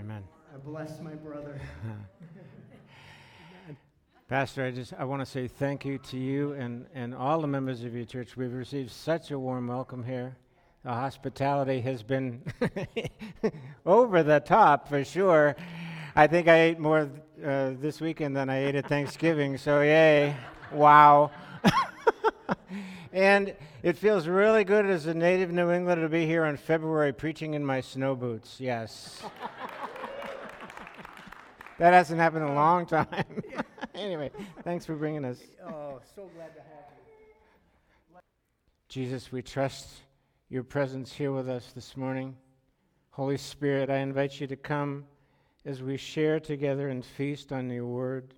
Amen. I bless my brother. Pastor, I just I want to say thank you to you and, and all the members of your church. We've received such a warm welcome here. The hospitality has been over the top for sure. I think I ate more uh, this weekend than I ate at Thanksgiving, so yay. Wow. and it feels really good as a native New Englander to be here in February preaching in my snow boots. Yes. That hasn't happened in a long time. anyway, thanks for bringing us. Oh, so glad to have you. Jesus, we trust your presence here with us this morning. Holy Spirit, I invite you to come as we share together and feast on your word.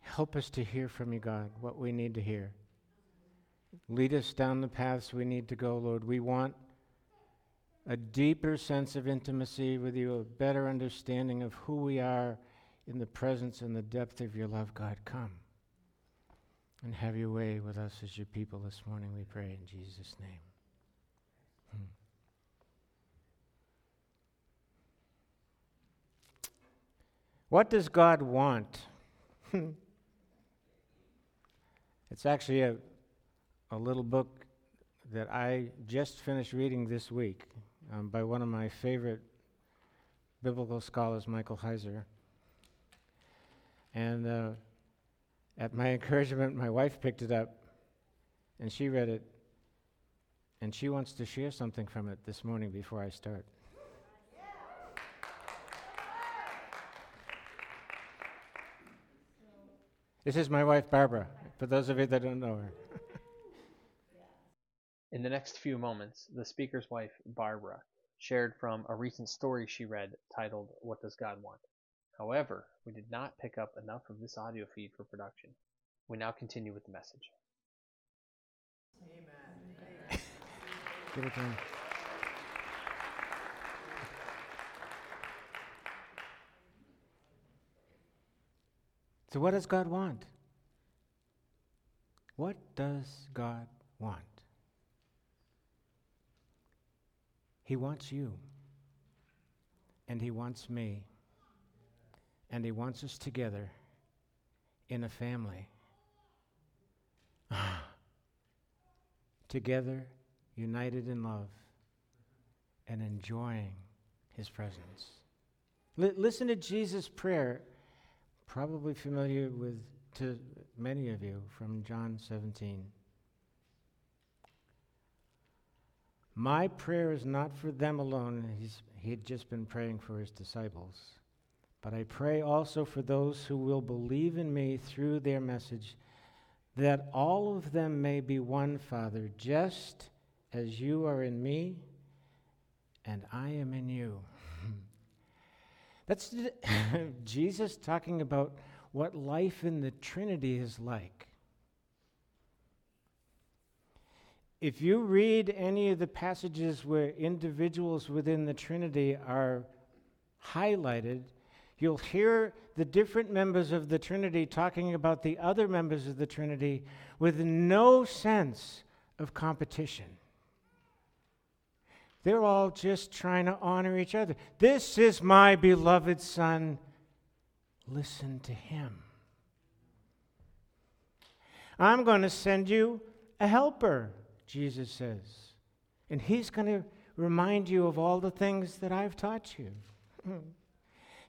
Help us to hear from you, God, what we need to hear. Lead us down the paths we need to go, Lord. We want a deeper sense of intimacy with you, a better understanding of who we are in the presence and the depth of your love, God. Come and have your way with us as your people this morning, we pray in Jesus' name. Hmm. What does God want? it's actually a, a little book that I just finished reading this week um, by one of my favorite biblical scholars, Michael Heiser. And uh, at my encouragement, my wife picked it up and she read it. And she wants to share something from it this morning before I start. This is my wife, Barbara, for those of you that don't know her. In the next few moments, the speaker's wife, Barbara, shared from a recent story she read titled, What Does God Want? However, we did not pick up enough of this audio feed for production. We now continue with the message. Amen. Give it to him. So, what does God want? What does God want? He wants you. And He wants me. And He wants us together in a family. together, united in love, and enjoying His presence. L- listen to Jesus' prayer, probably familiar with to many of you from John 17. My prayer is not for them alone. He's, he had just been praying for his disciples. But I pray also for those who will believe in me through their message, that all of them may be one, Father, just as you are in me and I am in you. That's Jesus talking about what life in the Trinity is like. If you read any of the passages where individuals within the Trinity are highlighted, you'll hear the different members of the Trinity talking about the other members of the Trinity with no sense of competition. They're all just trying to honor each other. This is my beloved Son. Listen to him. I'm going to send you a helper, Jesus says. And he's going to remind you of all the things that I've taught you. Hmm.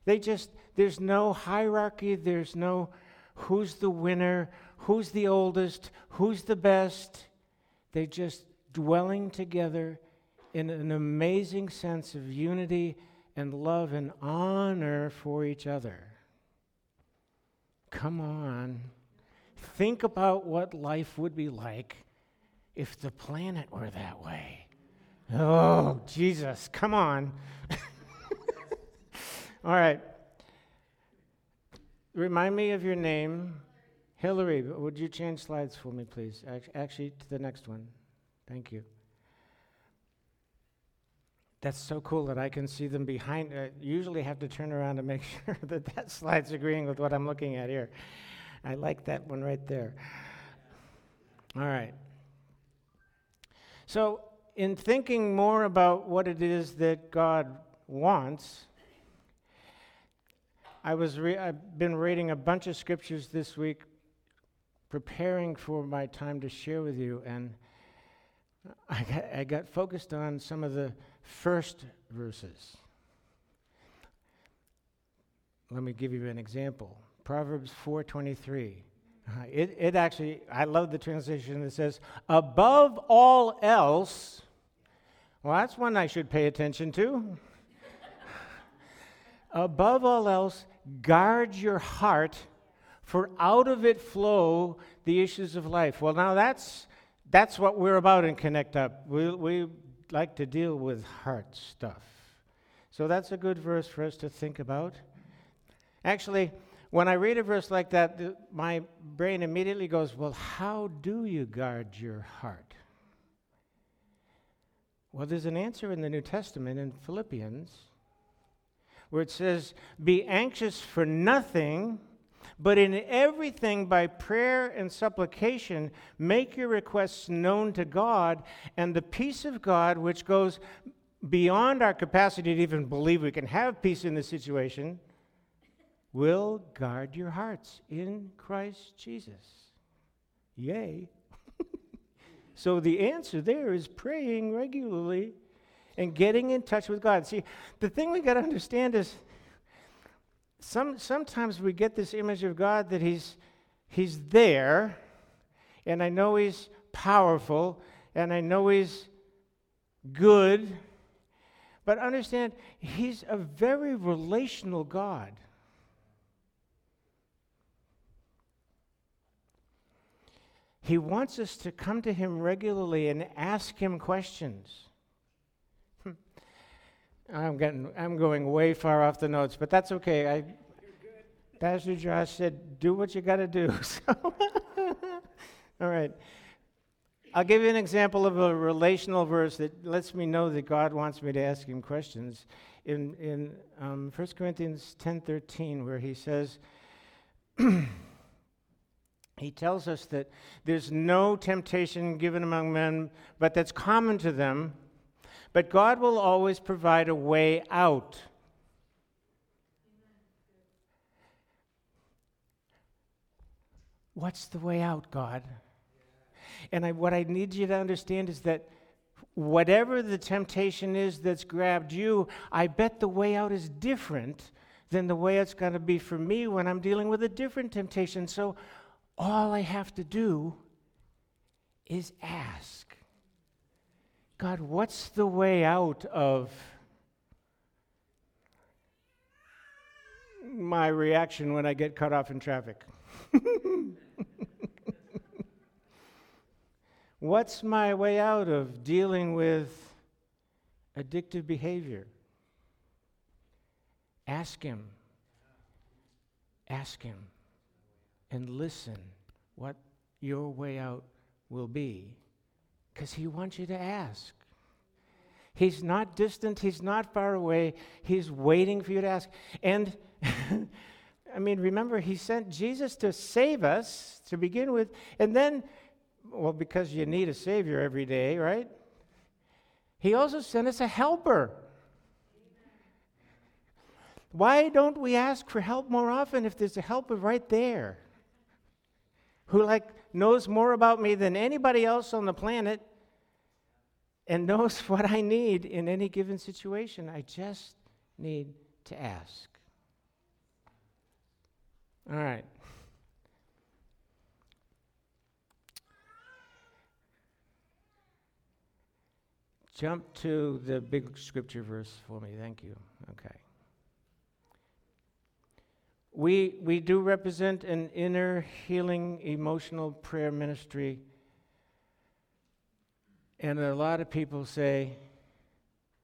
They just, there's no hierarchy, there's no who's the winner, who's the oldest, who's the best. They're just dwelling together in an amazing sense of unity and love and honor for each other. Come on. Think about what life would be like if the planet were that way. Oh, Jesus, come on. All right. Remind me of your name. Hillary, would you change slides for me, please? Actually, to the next one. Thank you. That's so cool that I can see them behind. I usually have to turn around to make sure that that slide's agreeing with what I'm looking at here. I like that one right there. All right. So, in thinking more about what it is that God wants, I was re- I've been reading a bunch of scriptures this week, preparing for my time to share with you, and I got, I got focused on some of the first verses. Let me give you an example. Proverbs 4:23. Uh, it, it actually, I love the translation that says, above all else, well, that's one I should pay attention to. above all else, guard your heart, for out of it flow the issues of life. Well, now that's, that's what we're about in Connect Up. We, we like to deal with heart stuff. So that's a good verse for us to think about. Actually, when I read a verse like that, the, my brain immediately goes, Well, how do you guard your heart? Well, there's an answer in the New Testament in Philippians where it says, Be anxious for nothing, but in everything by prayer and supplication, make your requests known to God, and the peace of God, which goes beyond our capacity to even believe we can have peace in this situation will guard your hearts in Christ Jesus. Yay. so the answer there is praying regularly and getting in touch with God. See, the thing we got to understand is some, sometimes we get this image of God that he's, he's there, and I know He's powerful, and I know He's good, but understand He's a very relational God. He wants us to come to Him regularly and ask Him questions. Hmm. I'm getting, I'm going way far off the notes, but that's okay. I, Pastor Josh said, "Do what you got to do." So, all right. I'll give you an example of a relational verse that lets me know that God wants me to ask Him questions. In in um, 1 Corinthians 10:13, where He says. he tells us that there's no temptation given among men, but that's common to them. But God will always provide a way out. What's the way out, God? And I, what I need you to understand is that whatever the temptation is that's grabbed you, I bet the way out is different than the way it's going to be for me when I'm dealing with a different temptation. So all I have to do is ask God, what's the way out of my reaction when I get cut off in traffic? what's my way out of dealing with addictive behavior? Ask Him. Ask Him and listen what your way out will be because he wants you to ask. He's not distant, he's not far away, he's waiting for you to ask. And I mean, remember, he sent Jesus to save us to begin with, and then, well, because you need a Savior every day, right? He also sent us a helper. Why don't we ask for help more often if there's a helper right there? Who like knows more about me than anybody else on the planet and knows what I need in any given situation. I just need to ask. All right. Jump to the big scripture verse for me. Thank you. Okay. We, we do represent an inner healing emotional prayer ministry. And a lot of people say,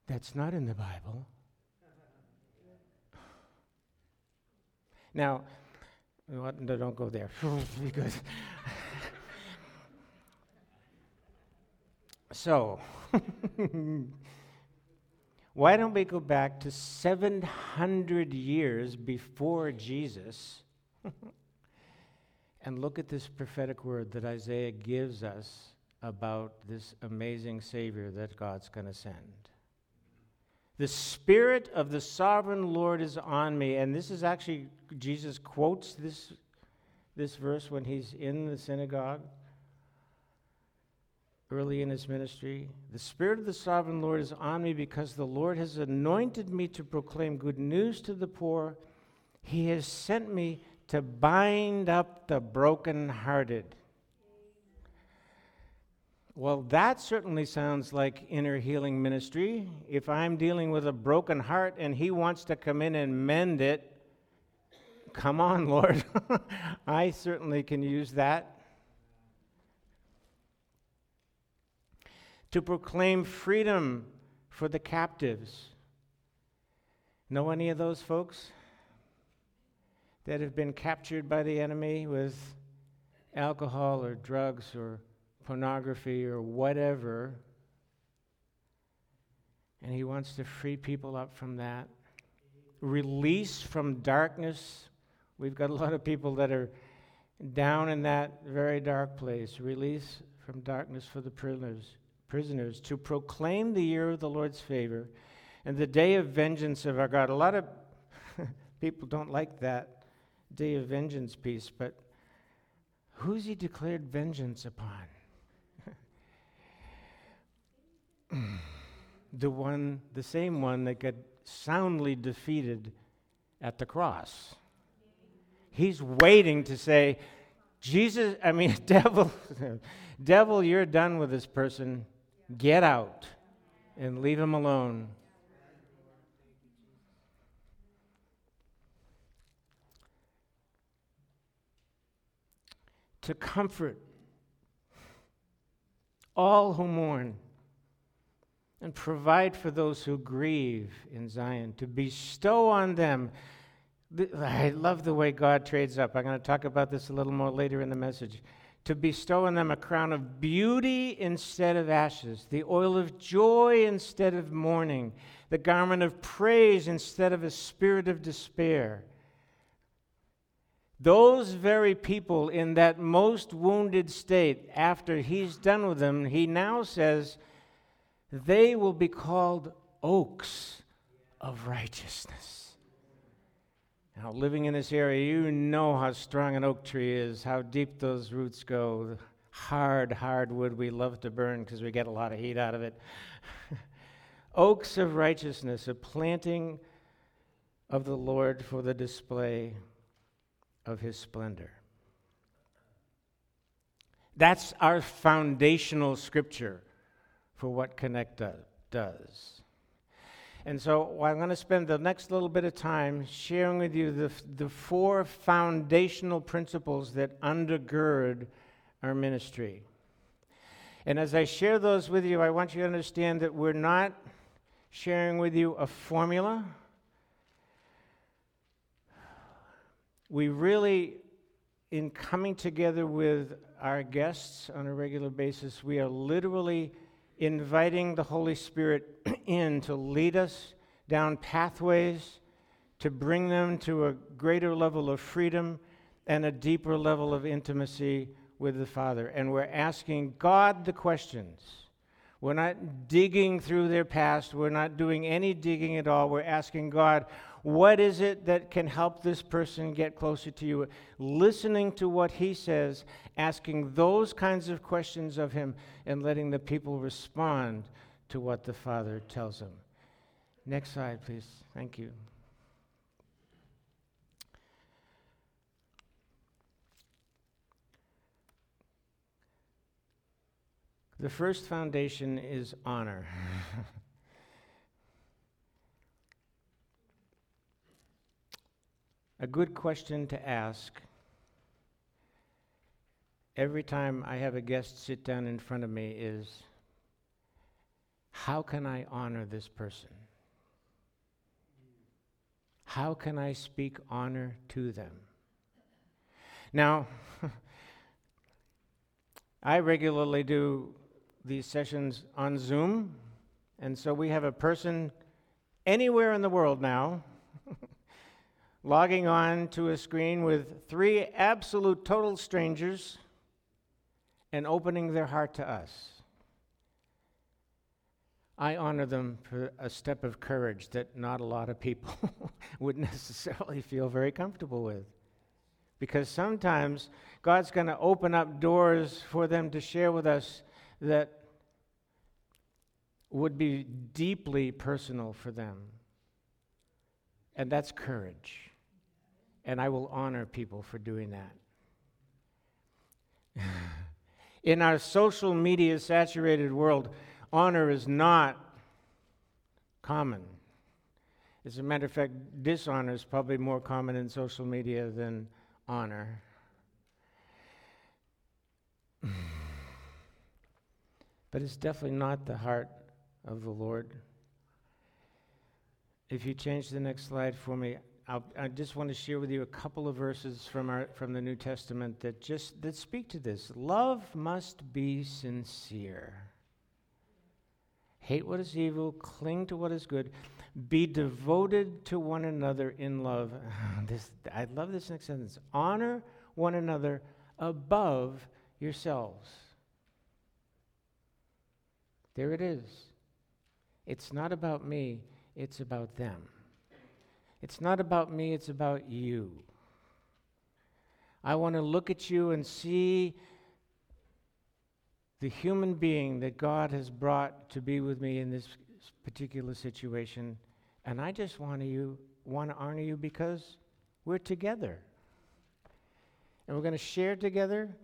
that's not in the Bible. Now, don't go there because. so, why don't we go back to 700 years before Jesus and look at this prophetic word that Isaiah gives us about this amazing Savior that God's going to send. The Spirit of the sovereign Lord is on me. And this is actually, Jesus quotes this, this verse when he's in the synagogue early in his ministry. The Spirit of the sovereign Lord is on me because the Lord has anointed me to proclaim good news to the poor. He has sent me to bind up the brokenhearted. Well, that certainly sounds like inner healing ministry. If I'm dealing with a broken heart and He wants to come in and mend it, come on, Lord. I certainly can use that. To proclaim freedom for the captives. Know any of those folks that have been captured by the enemy with alcohol or drugs or pornography or whatever. And he wants to free people up from that. Release from darkness. We've got a lot of people that are down in that very dark place. Release from darkness for the prisoners, prisoners to proclaim the year of the Lord's favor and the day of vengeance of our God. A lot of people don't like that day of vengeance piece, but who's he declared vengeance upon? the one, the same one that got soundly defeated at the cross. He's waiting to say, Jesus, I mean, devil, devil, you're done with this person. Get out and leave him alone. To comfort all who mourn and provide for those who grieve in Zion, to bestow on them. I love the way God trades up. I'm going to talk about this a little more later in the message. To bestow on them a crown of beauty instead of ashes, the oil of joy instead of mourning, the garment of praise instead of a spirit of despair. Those very people in that most wounded state, after he's done with them, he now says, they will be called oaks of righteousness. Now, living in this area, you know how strong an oak tree is, how deep those roots go. Hard, hard wood we love to burn because we get a lot of heat out of it. Oaks of righteousness, a planting of the Lord for the display of his splendor. That's our foundational scripture for what Connect does. And so I'm going to spend the next little bit of time sharing with you the, the four foundational principles that undergird our ministry. And as I share those with you, I want you to understand that we're not sharing with you a formula. We really, in coming together with our guests on a regular basis, we are literally inviting the Holy Spirit in to lead us down pathways, to bring them to a greater level of freedom and a deeper level of intimacy with the Father. And we're asking God the questions. We're not digging through their past. We're not doing any digging at all. We're asking God, what is it that can help this person get closer to you? Listening to what he says, asking those kinds of questions of him, and letting the people respond to what the Father tells them. Next slide, please. Thank you. The first foundation is honor. A good question to ask every time I have a guest sit down in front of me is how can I honor this person? How can I speak honor to them? Now, I regularly do these sessions on Zoom, and so we have a person anywhere in the world now logging on to a screen with three absolute total strangers, and opening their heart to us. I honor them for a step of courage that not a lot of people would necessarily feel very comfortable with. Because sometimes God's going to open up doors for them to share with us that would be deeply personal for them. And that's courage. And I will honor people for doing that. In our social media saturated world, honor is not common. As a matter of fact, dishonor is probably more common in social media than honor. but it's definitely not the heart of the Lord. If you change the next slide for me, I'll, i just want to share with you a couple of verses from, our, from the New Testament that just that speak to this. Love must be sincere. Hate what is evil, cling to what is good, be devoted to one another in love. this, I love this next sentence. Honor one another above yourselves. There it is. It's not about me, it's about them. It's not about me, it's about you. I want to look at you and see the human being that God has brought to be with me in this particular situation. And I just want to you want to honor you because we're together. And we're going to share together.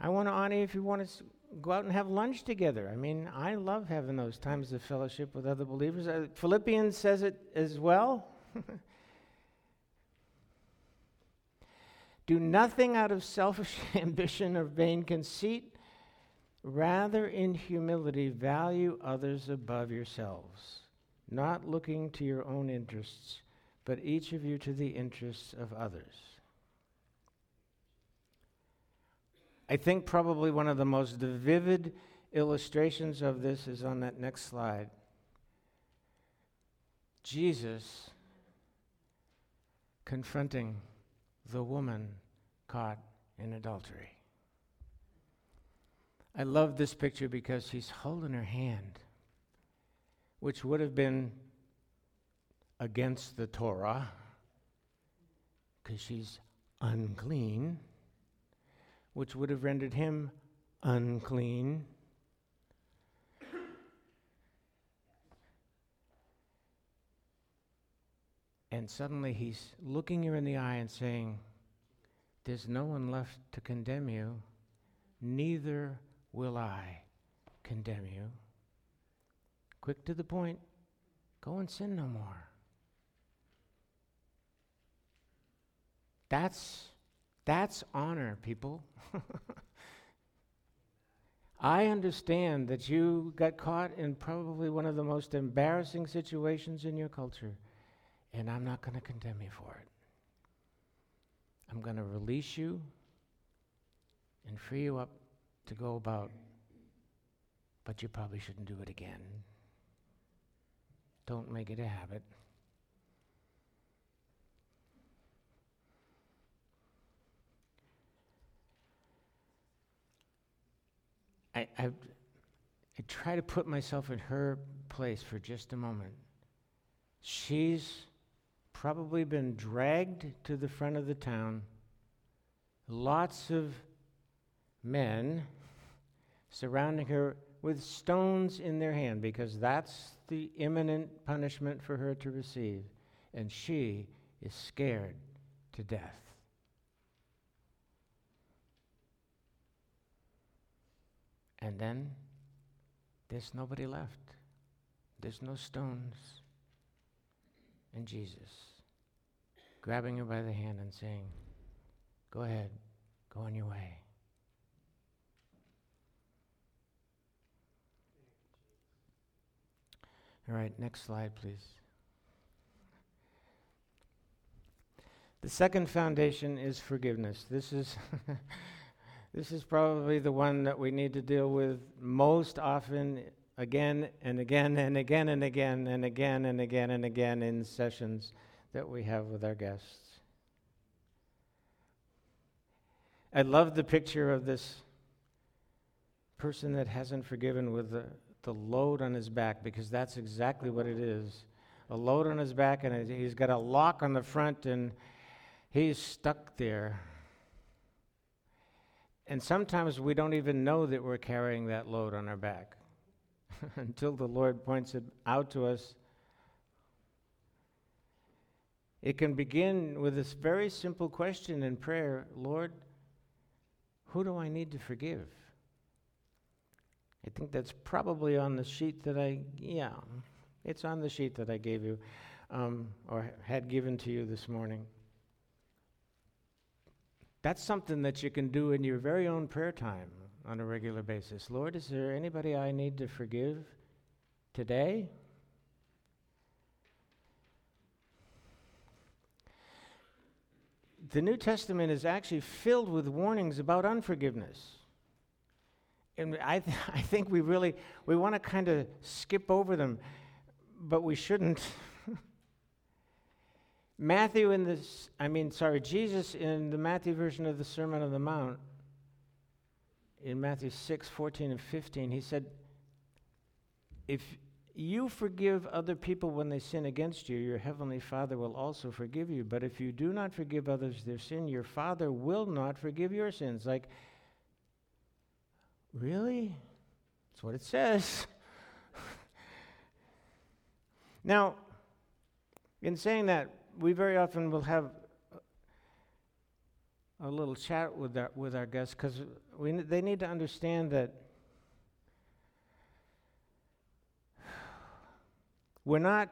I want to honor you if you want to go out and have lunch together. I mean, I love having those times of fellowship with other believers. Uh, Philippians says it as well. Do nothing out of selfish ambition or vain conceit. Rather, in humility, value others above yourselves, not looking to your own interests, but each of you to the interests of others. I think probably one of the most vivid illustrations of this is on that next slide. Jesus confronting the woman caught in adultery. I love this picture because he's holding her hand, which would have been against the Torah because she's unclean, which would have rendered him unclean. And suddenly he's looking you in the eye and saying, There's no one left to condemn you, neither will I condemn you. Quick to the point, go and sin no more. That's that's honor, people. I understand that you got caught in probably one of the most embarrassing situations in your culture, and I'm not going to condemn you for it. I'm going to release you and free you up to go about, but you probably shouldn't do it again. Don't make it a habit. I, I, I try to put myself in her place for just a moment. She's probably been dragged to the front of the town. Lots of men surrounding her with stones in their hand because that's the imminent punishment for her to receive. And she is scared to death. And then there's nobody left. There's no stones. And Jesus grabbing her by the hand and saying, Go ahead, go on your way. All right, next slide, please. The second foundation is forgiveness. This is This is probably the one that we need to deal with most often, again and again and again and again and again and again and again in sessions that we have with our guests. I love the picture of this person that hasn't forgiven with the, the load on his back, because that's exactly what it is a load on his back, and he's got a lock on the front, and he's stuck there. And sometimes we don't even know that we're carrying that load on our back until the Lord points it out to us. It can begin with this very simple question in prayer Lord, who do I need to forgive? I think that's probably on the sheet that I, yeah, it's on the sheet that I gave you um, or had given to you this morning. That's something that you can do in your very own prayer time on a regular basis. Lord, is there anybody I need to forgive today? The New Testament is actually filled with warnings about unforgiveness and I, th- I think we really we want to kind of skip over them but we shouldn't matthew in this i mean sorry jesus in the matthew version of the sermon on the mount in matthew 6 14 and 15 he said if you forgive other people when they sin against you your heavenly father will also forgive you but if you do not forgive others their sin your father will not forgive your sins like Really? That's what it says. now, in saying that, we very often will have a little chat with our, with our guests because they need to understand that we're not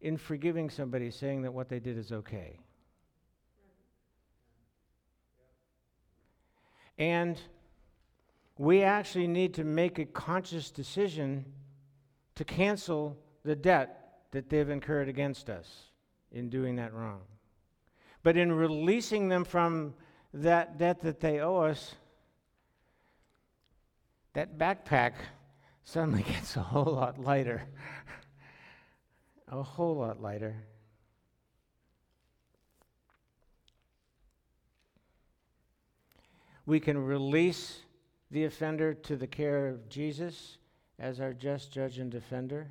in forgiving somebody saying that what they did is okay. And we actually need to make a conscious decision to cancel the debt that they've incurred against us in doing that wrong. But in releasing them from that debt that they owe us, that backpack suddenly gets a whole lot lighter. a whole lot lighter. We can release the offender to the care of Jesus as our just judge and defender?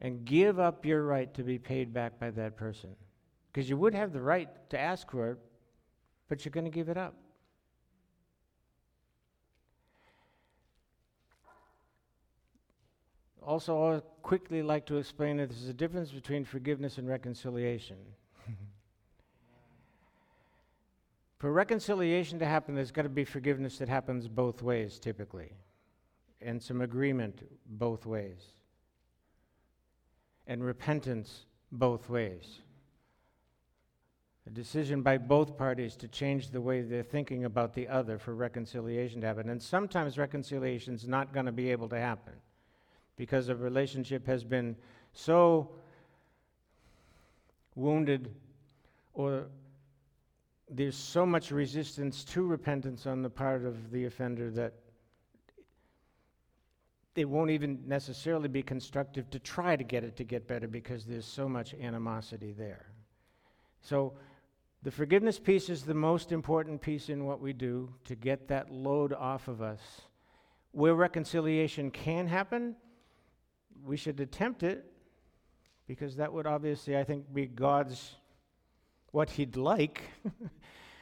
And give up your right to be paid back by that person. Because you would have the right to ask for it, but you're going to give it up. Also, I'll quickly like to explain that there's a difference between forgiveness and reconciliation. For reconciliation to happen, there's got to be forgiveness that happens both ways, typically, and some agreement both ways, and repentance both ways. A decision by both parties to change the way they're thinking about the other for reconciliation to happen. And sometimes reconciliation is not going to be able to happen because a relationship has been so wounded or there's so much resistance to repentance on the part of the offender that it won't even necessarily be constructive to try to get it to get better because there's so much animosity there. So, the forgiveness piece is the most important piece in what we do to get that load off of us. Where reconciliation can happen, we should attempt it because that would obviously, I think, be God's what he'd like,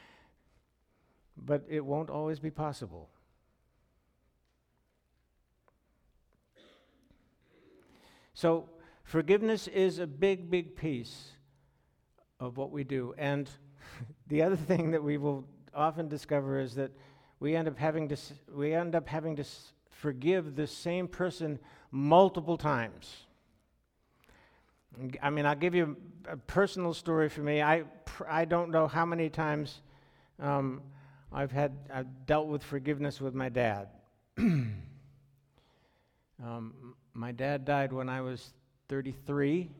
but it won't always be possible. So, forgiveness is a big, big piece of what we do. And the other thing that we will often discover is that we end up having to, we end up having to forgive the same person multiple times. I mean, I'll give you a personal story for me. I, I don't know how many times um, I've had I've dealt with forgiveness with my dad. um, my dad died when I was 33.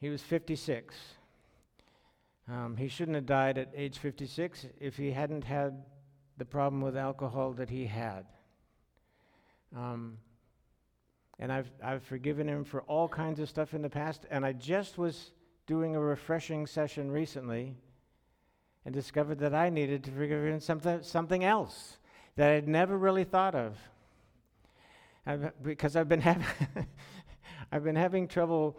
He was 56. Um, he shouldn't have died at age 56 if he hadn't had the problem with alcohol that he had. Um, and I've, I've forgiven him for all kinds of stuff in the past. And I just was doing a refreshing session recently, and discovered that I needed to forgive him something, something else that I'd never really thought of. I've, because I've been having I've been having trouble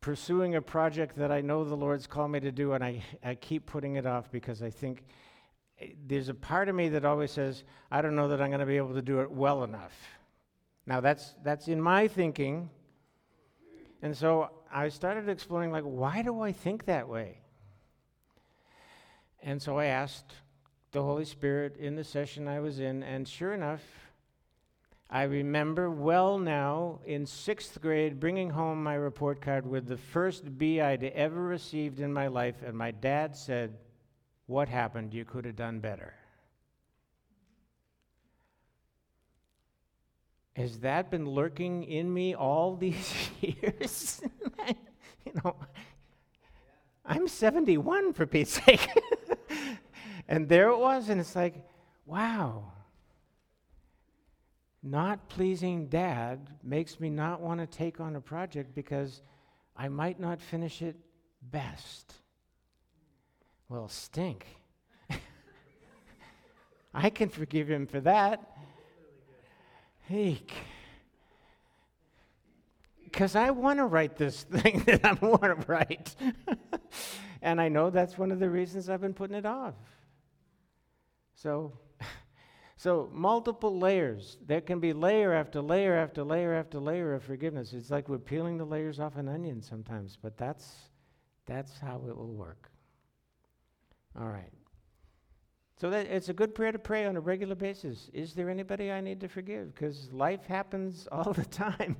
pursuing a project that I know the Lord's called me to do, and I, I keep putting it off because I think eh, there's a part of me that always says, I don't know that I'm going to be able to do it well enough. Now, that's, that's in my thinking. And so I started exploring, like, why do I think that way? And so I asked the Holy Spirit in the session I was in, and sure enough, I remember well now in sixth grade bringing home my report card with the first B I'd ever received in my life, and my dad said, What happened? You could have done better. Has that been lurking in me all these years? you know, I'm 71 for Pete's sake. and there it was, and it's like, wow not pleasing dad makes me not want to take on a project because I might not finish it best. Well, stink. I can forgive him for that. Eek. Because I want to write this thing that I want to write. and I know that's one of the reasons I've been putting it off. So so, multiple layers. There can be layer after layer after layer after layer of forgiveness. It's like we're peeling the layers off an onion sometimes, but that's, that's how it will work. All right. So, that, it's a good prayer to pray on a regular basis. Is there anybody I need to forgive? Because life happens all the time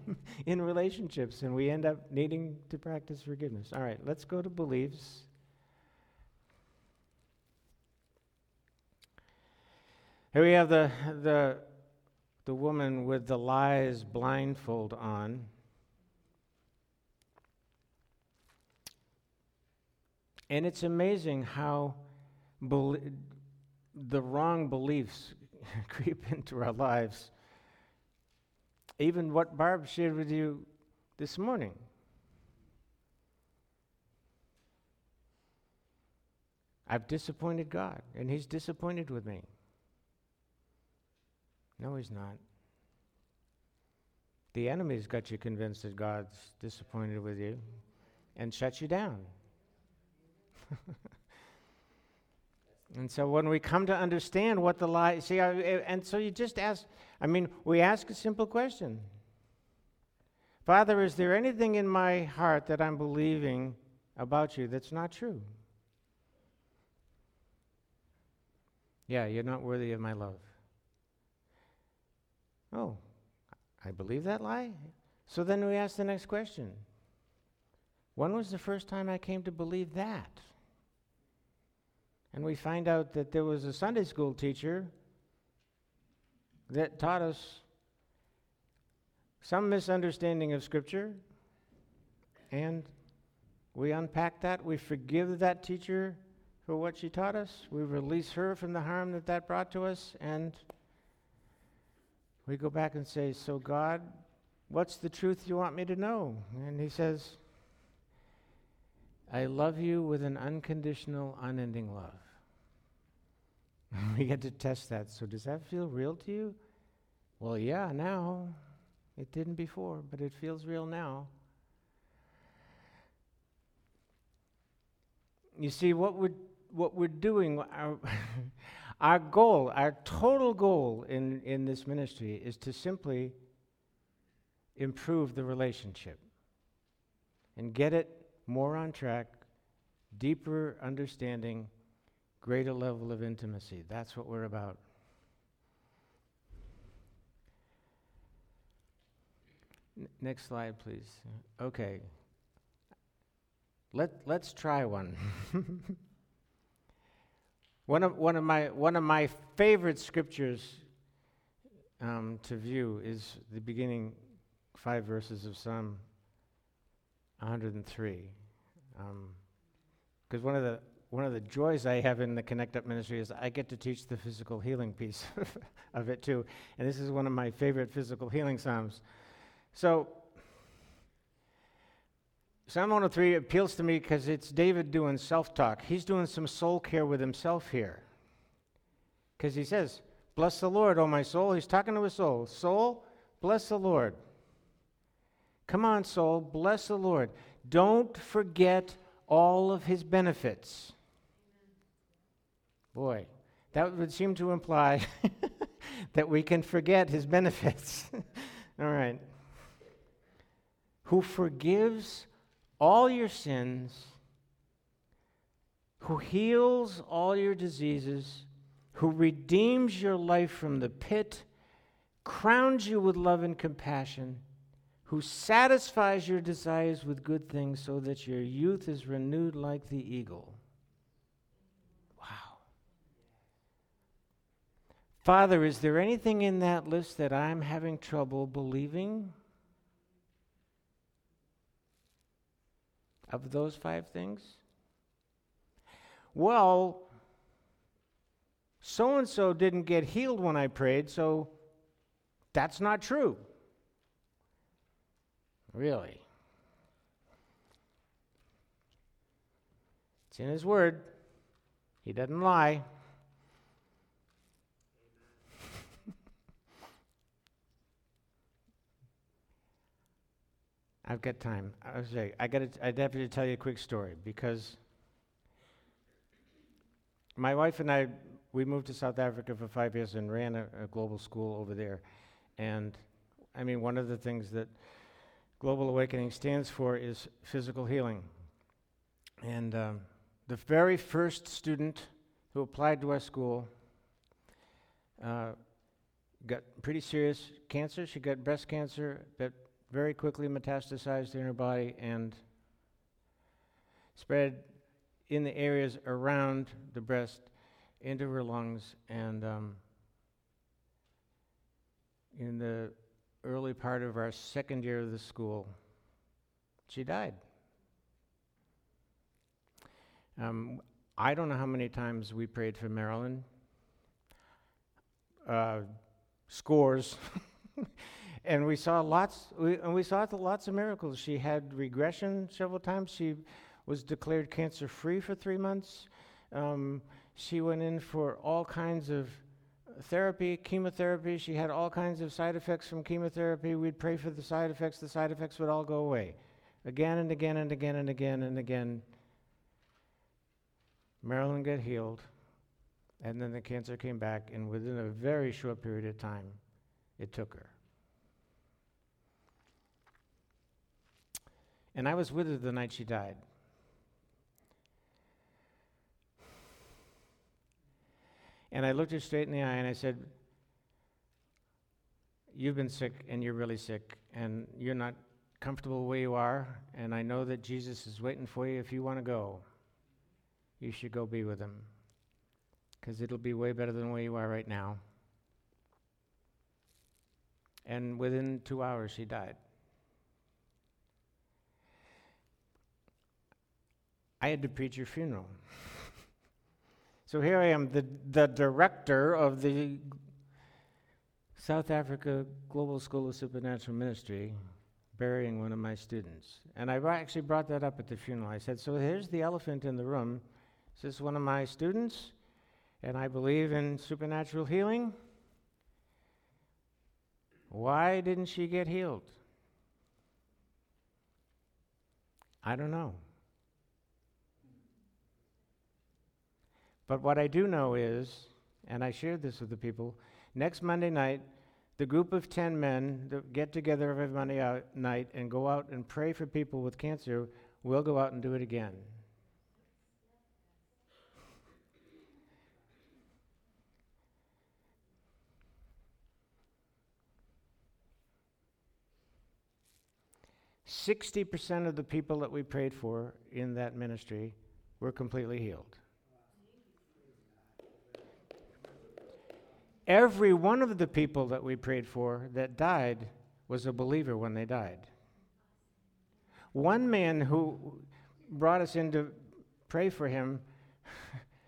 in relationships, and we end up needing to practice forgiveness. All right, let's go to beliefs. Here we have the, the, the woman with the lies blindfold on. And it's amazing how be- the wrong beliefs creep into our lives. Even what Barb shared with you this morning. I've disappointed God, and He's disappointed with me. No, he's not. The enemy's got you convinced that God's disappointed with you and shuts you down. and so when we come to understand what the lie, see, I, eh, and so you just ask, I mean, we ask a simple question Father, is there anything in my heart that I'm believing about you that's not true? Yeah, you're not worthy of my love. Oh, I believe that lie? So then we ask the next question When was the first time I came to believe that? And we find out that there was a Sunday school teacher that taught us some misunderstanding of Scripture, and we unpack that. We forgive that teacher for what she taught us. We release her from the harm that that brought to us, and we go back and say, So, God, what's the truth you want me to know? And He says, I love you with an unconditional, unending love. we get to test that. So, does that feel real to you? Well, yeah, now. It didn't before, but it feels real now. You see, what we're, what we're doing, Our goal, our total goal in, in this ministry is to simply improve the relationship and get it more on track, deeper understanding, greater level of intimacy. That's what we're about. N- next slide, please. Okay. Let, let's try one. One of, one of, my, one of my favorite scriptures um, to view is the beginning five verses of Psalm 103. Because um, one, of the, one of the joys I have in the Connect Up ministry is I get to teach the physical healing piece of it too. And this is one of my favorite physical healing Psalms. So, Psalm 103 appeals to me because it's David doing self talk. He's doing some soul care with himself here. Because he says, Bless the Lord, O my soul. He's talking to his soul. Soul, bless the Lord. Come on, soul, bless the Lord. Don't forget all of his benefits. Boy, that would seem to imply that we can forget his benefits. all right. Who forgives all your sins, who heals all your diseases, who redeems your life from the pit, crowns you with love and compassion, who satisfies your desires with good things so that your youth is renewed like the eagle. Wow. Father, is there anything in that list that I'm having trouble believing? Of those five things? Well, so and so didn't get healed when I prayed, so that's not true. Really? It's in His Word. He doesn't lie. I've got time. I was say I got. I'd have to tell you a quick story because my wife and I we moved to South Africa for five years and ran a, a, global school over there, and I mean one of the things that Global Awakening stands for is physical healing, and um, the very first student who applied to our school. Uh, got pretty serious cancer. She got breast cancer that very quickly metastasized in her body and spread in the areas around the breast into her lungs. And um, in the early part of our second year of the school, she died. Um, I don't know how many times we prayed for Marilyn. Uh, scores. and we saw lots, we, and we saw lots of miracles. She had regression several times. She was declared cancer free for three months. Um, she went in for all kinds of therapy, chemotherapy. She had all kinds of side effects from chemotherapy. We'd pray for the side effects. The side effects would all go away. Again and again and again and again and again. Marilyn got healed, and then the cancer came back, and within a very short period of time, it took her. And I was with her the night she died. And I looked her straight in the eye and I said, You've been sick and you're really sick and you're not comfortable where you are. And I know that Jesus is waiting for you. If you want to go, you should go be with him because it'll be way better than where you are right now. And within two hours, she died. I had to preach your funeral. so here I am, the, the director of the South Africa Global School of Supernatural Ministry, burying one of my students. And I actually brought that up at the funeral. I said, So here's the elephant in the room. This is this one of my students? And I believe in supernatural healing. Why didn't she get healed? I don't know. But what I do know is, and I shared this with the people, next Monday night, the group of 10 men that get together every Monday night and go out and pray for people with cancer will go out and do it again. Sixty percent of the people that we prayed for in that ministry were completely healed. Every one of the people that we prayed for that died was a believer when they died. One man who brought us in to pray for him,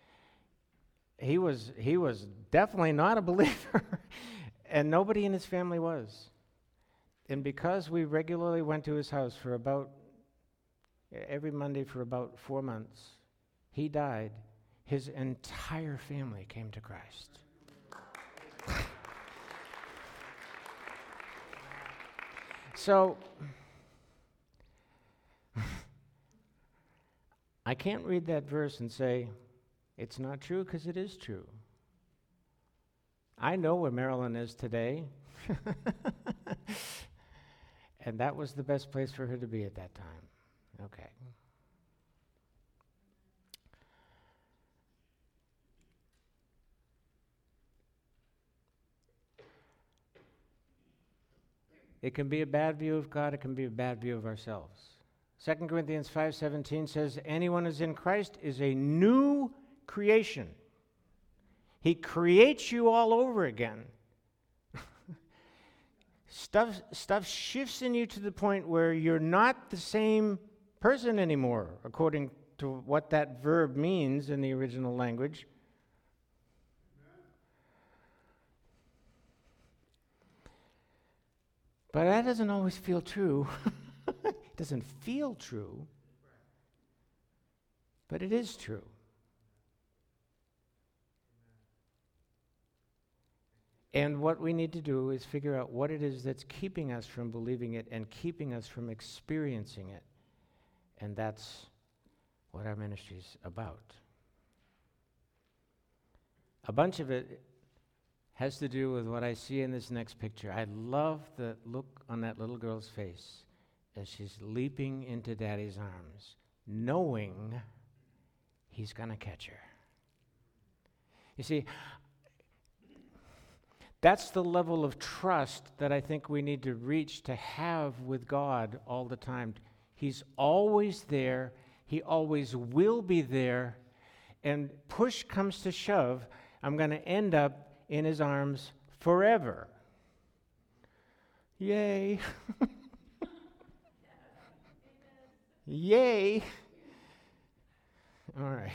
he was, he was definitely not a believer, and nobody in his family was. And because we regularly went to his house for about every Monday for about four months. He died. His entire family came to Christ. So, I can't read that verse and say, it's not true because it is true. I know where Marilyn is today. and that was the best place for her to be at that time. Okay. It can be a bad view of God, it can be a bad view of ourselves. 2 Corinthians 5:17 says anyone who's in Christ is a new creation. He creates you all over again. stuff stuff shifts in you to the point where you're not the same person anymore according to what that verb means in the original language. But that doesn't always feel true. it doesn't feel true, but it is true. And what we need to do is figure out what it is that's keeping us from believing it and keeping us from experiencing it. And that's what our ministry is about. A bunch of it has to do with what I see in this next picture. I love the look on that little girl's face as she's leaping into daddy's arms, knowing he's going to catch her. You see, that's the level of trust that I think we need to reach to have with God all the time. He's always there, He always will be there, and push comes to shove, I'm going to end up in his arms forever. Yay! Yay! All right.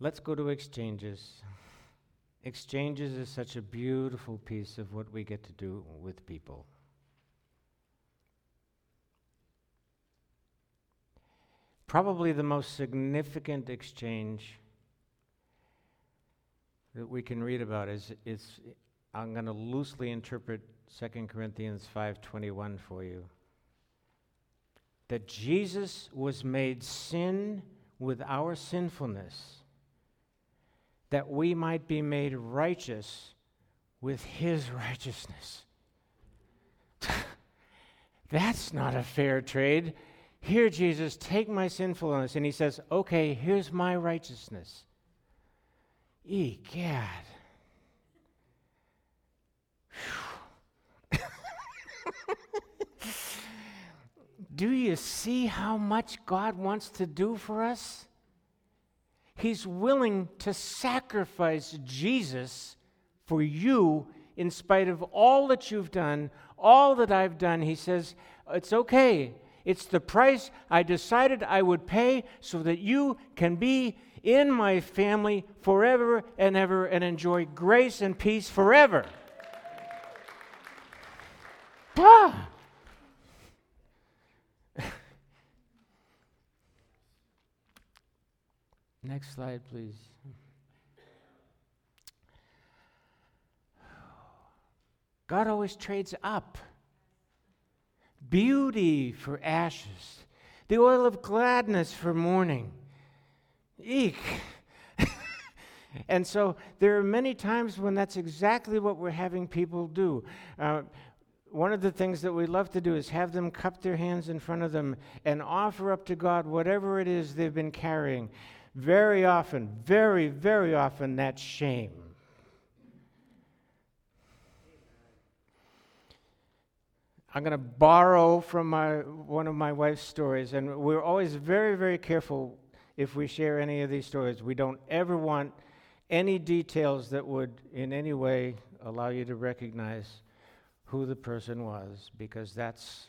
Let's go to exchanges. Exchanges is such a beautiful piece of what we get to do with people. Probably the most significant exchange that we can read about is, is I'm going to loosely interpret 2 Corinthians 5:21 for you. That Jesus was made sin with our sinfulness that we might be made righteous with his righteousness. That's not a fair trade. Here, Jesus, take my sinfulness. And he says, Okay, here's my righteousness. Egad. do you see how much God wants to do for us? He's willing to sacrifice Jesus for you in spite of all that you've done, all that I've done. He says, It's okay. It's the price I decided I would pay so that you can be in my family forever and ever and enjoy grace and peace forever. Ah! Next slide, please. God always trades up beauty for ashes, the oil of gladness for mourning. Eek. and so there are many times when that's exactly what we're having people do. Uh, one of the things that we love to do is have them cup their hands in front of them and offer up to God whatever it is they've been carrying. Very often, very, very often, that's shame. I'm going to borrow from my, one of my wife's stories, and we're always very, very careful if we share any of these stories. We don't ever want any details that would in any way allow you to recognize who the person was, because that's,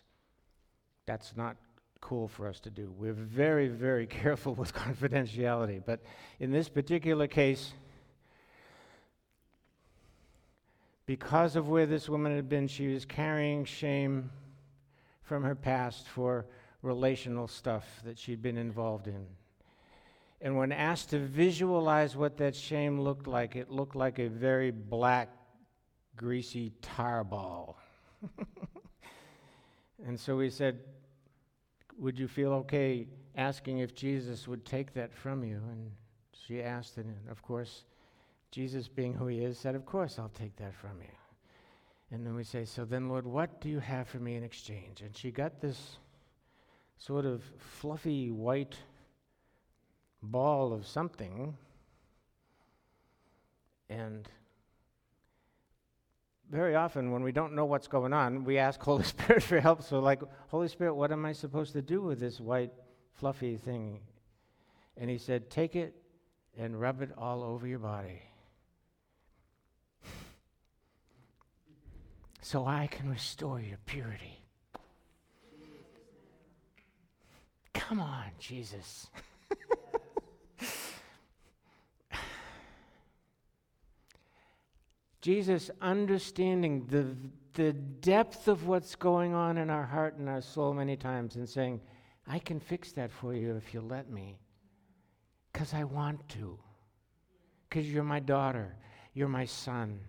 that's not cool for us to do. We're very, very careful with confidentiality. But in this particular case, because of where this woman had been, she was carrying shame from her past for relational stuff that she'd been involved in. And when asked to visualize what that shame looked like, it looked like a very black, greasy tar ball. and so we said, Would you feel okay asking if Jesus would take that from you? And she asked, and of course, Jesus, being who he is, said, Of course, I'll take that from you. And then we say, So then, Lord, what do you have for me in exchange? And she got this sort of fluffy white ball of something. And very often, when we don't know what's going on, we ask Holy Spirit for help. So, like, Holy Spirit, what am I supposed to do with this white, fluffy thing? And he said, Take it and rub it all over your body. So I can restore your purity. Come on, Jesus. Jesus understanding the, the depth of what's going on in our heart and our soul many times and saying, I can fix that for you if you let me. Because I want to. Because you're my daughter, you're my son.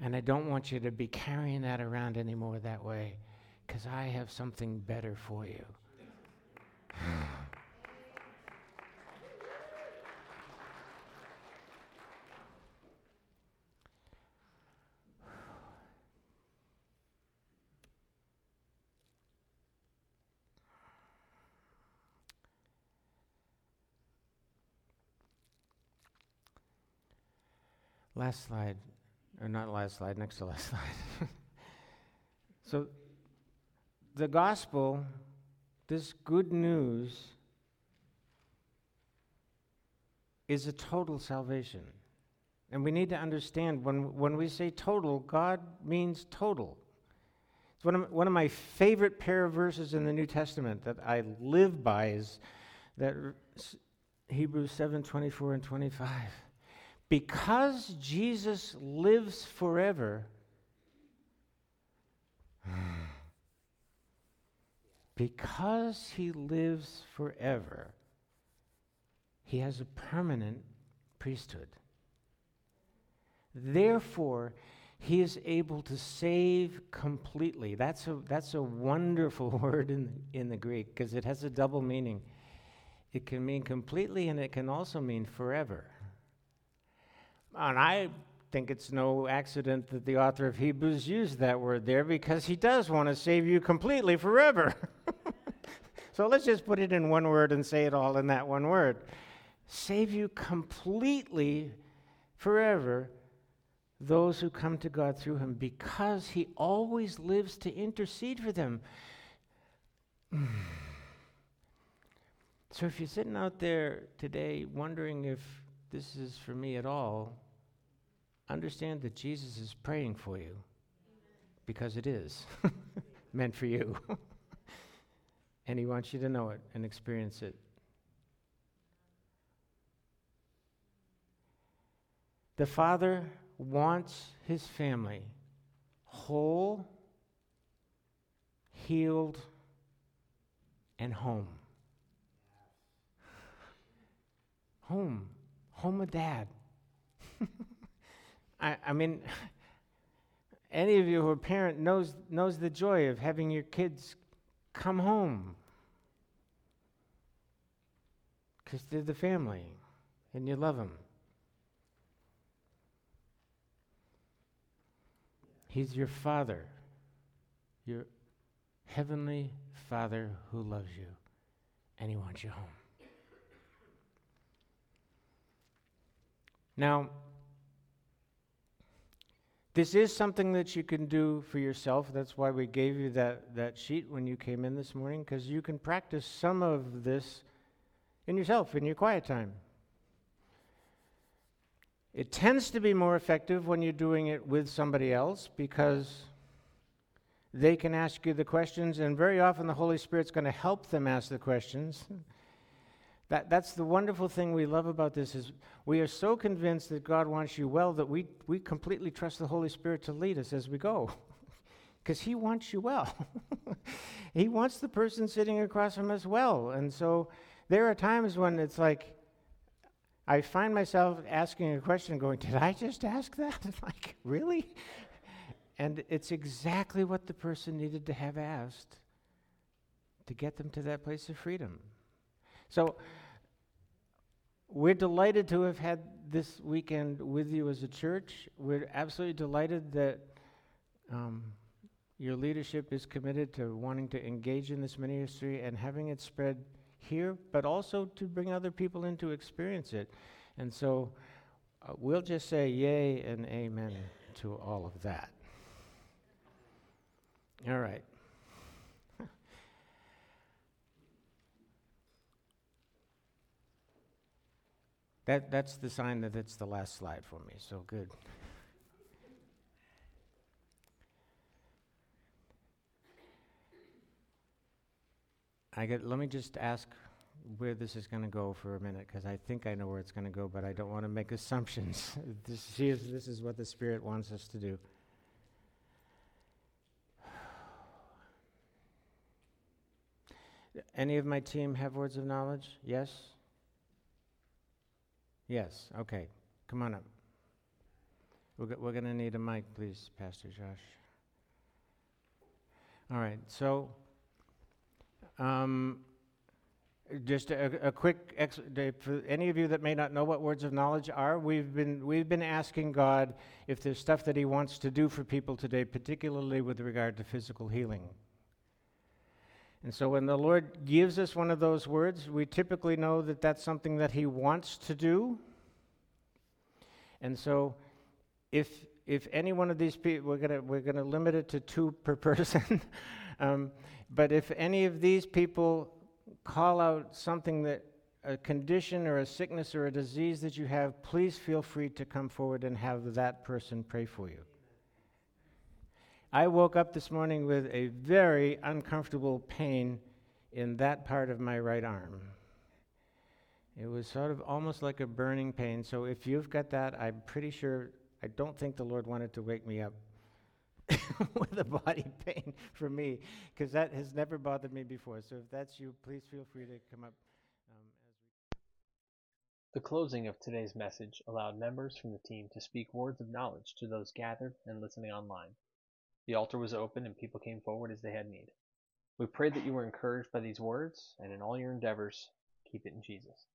And I don't want you to be carrying that around anymore that way. Because I have something better for you. Last slide, or not last slide, next to last slide. so, the gospel, this good news, is a total salvation. And we need to understand when, when we say total, God means total. It's one of, one of my favorite pair of verses in the New Testament that I live by is that Hebrews 7 24 and 25 because Jesus lives forever, because he lives forever, he has a permanent priesthood. Therefore, he is able to save completely. That's a, that's a wonderful word in, in the Greek because it has a double meaning. It can mean completely and it can also mean forever. And I think it's no accident that the author of Hebrews used that word there because he does want to save you completely forever. so let's just put it in one word and say it all in that one word. Save you completely forever those who come to God through him because he always lives to intercede for them. so if you're sitting out there today wondering if this is for me at all, understand that Jesus is praying for you because it is meant for you. and he wants you to know it and experience it. The Father wants his family whole, healed, and home. Home home with dad. I, I mean, any of you who are parent knows, knows the joy of having your kids come home because they're the family and you love them. He's your father, your heavenly father who loves you, and he wants you home. Now, this is something that you can do for yourself. That's why we gave you that, that sheet when you came in this morning, because you can practice some of this in yourself, in your quiet time. It tends to be more effective when you're doing it with somebody else because they can ask you the questions, and very often the Holy Spirit's going to help them ask the questions. That, that's the wonderful thing we love about this is we are so convinced that God wants you well that we, we completely trust the Holy Spirit to lead us as we go. Because He wants you well. he wants the person sitting across from us well. And so there are times when it's like, I find myself asking a question going, Did I just ask that? like, really? And it's exactly what the person needed to have asked to get them to that place of freedom. So we're delighted to have had this weekend with you as a church. We're absolutely delighted that um, your leadership is committed to wanting to engage in this ministry and having it spread here, but also to bring other people in to experience it. And so uh, we'll just say yay and amen to all of that. All right. That, that's the sign that it's the last slide for me, so good. I get, let me just ask where this is going to go for a minute, because I think I know where it's going to go, but I don't want to make assumptions. this, is, this is what the Spirit wants us to do. Any of my team have words of knowledge? Yes? Yes, okay. Come on up. We're, we're going to need a mic, please, Pastor Josh. All right, so um, just a, a quick, ex- for any of you that may not know what words of knowledge are, we've been, we've been asking God if there's stuff that He wants to do for people today, particularly with regard to physical healing. And so when the Lord gives us one of those words, we typically know that that's something that He wants to do. And so if, if any one of these people, we're going we're to limit it to two per person. um, but if any of these people call out something that, a condition or a sickness or a disease that you have, please feel free to come forward and have that person pray for you. I woke up this morning with a very uncomfortable pain in that part of my right arm. It was sort of almost like a burning pain. So if you've got that, I'm pretty sure, I don't think the Lord wanted to wake me up with a body pain for me, because that has never bothered me before. So if that's you, please feel free to come up. Um, The closing of today's message allowed members from the team to speak words of knowledge to those gathered and listening online. The altar was open and people came forward as they had need. We pray that you were encouraged by these words, and in all your endeavors, keep it in Jesus.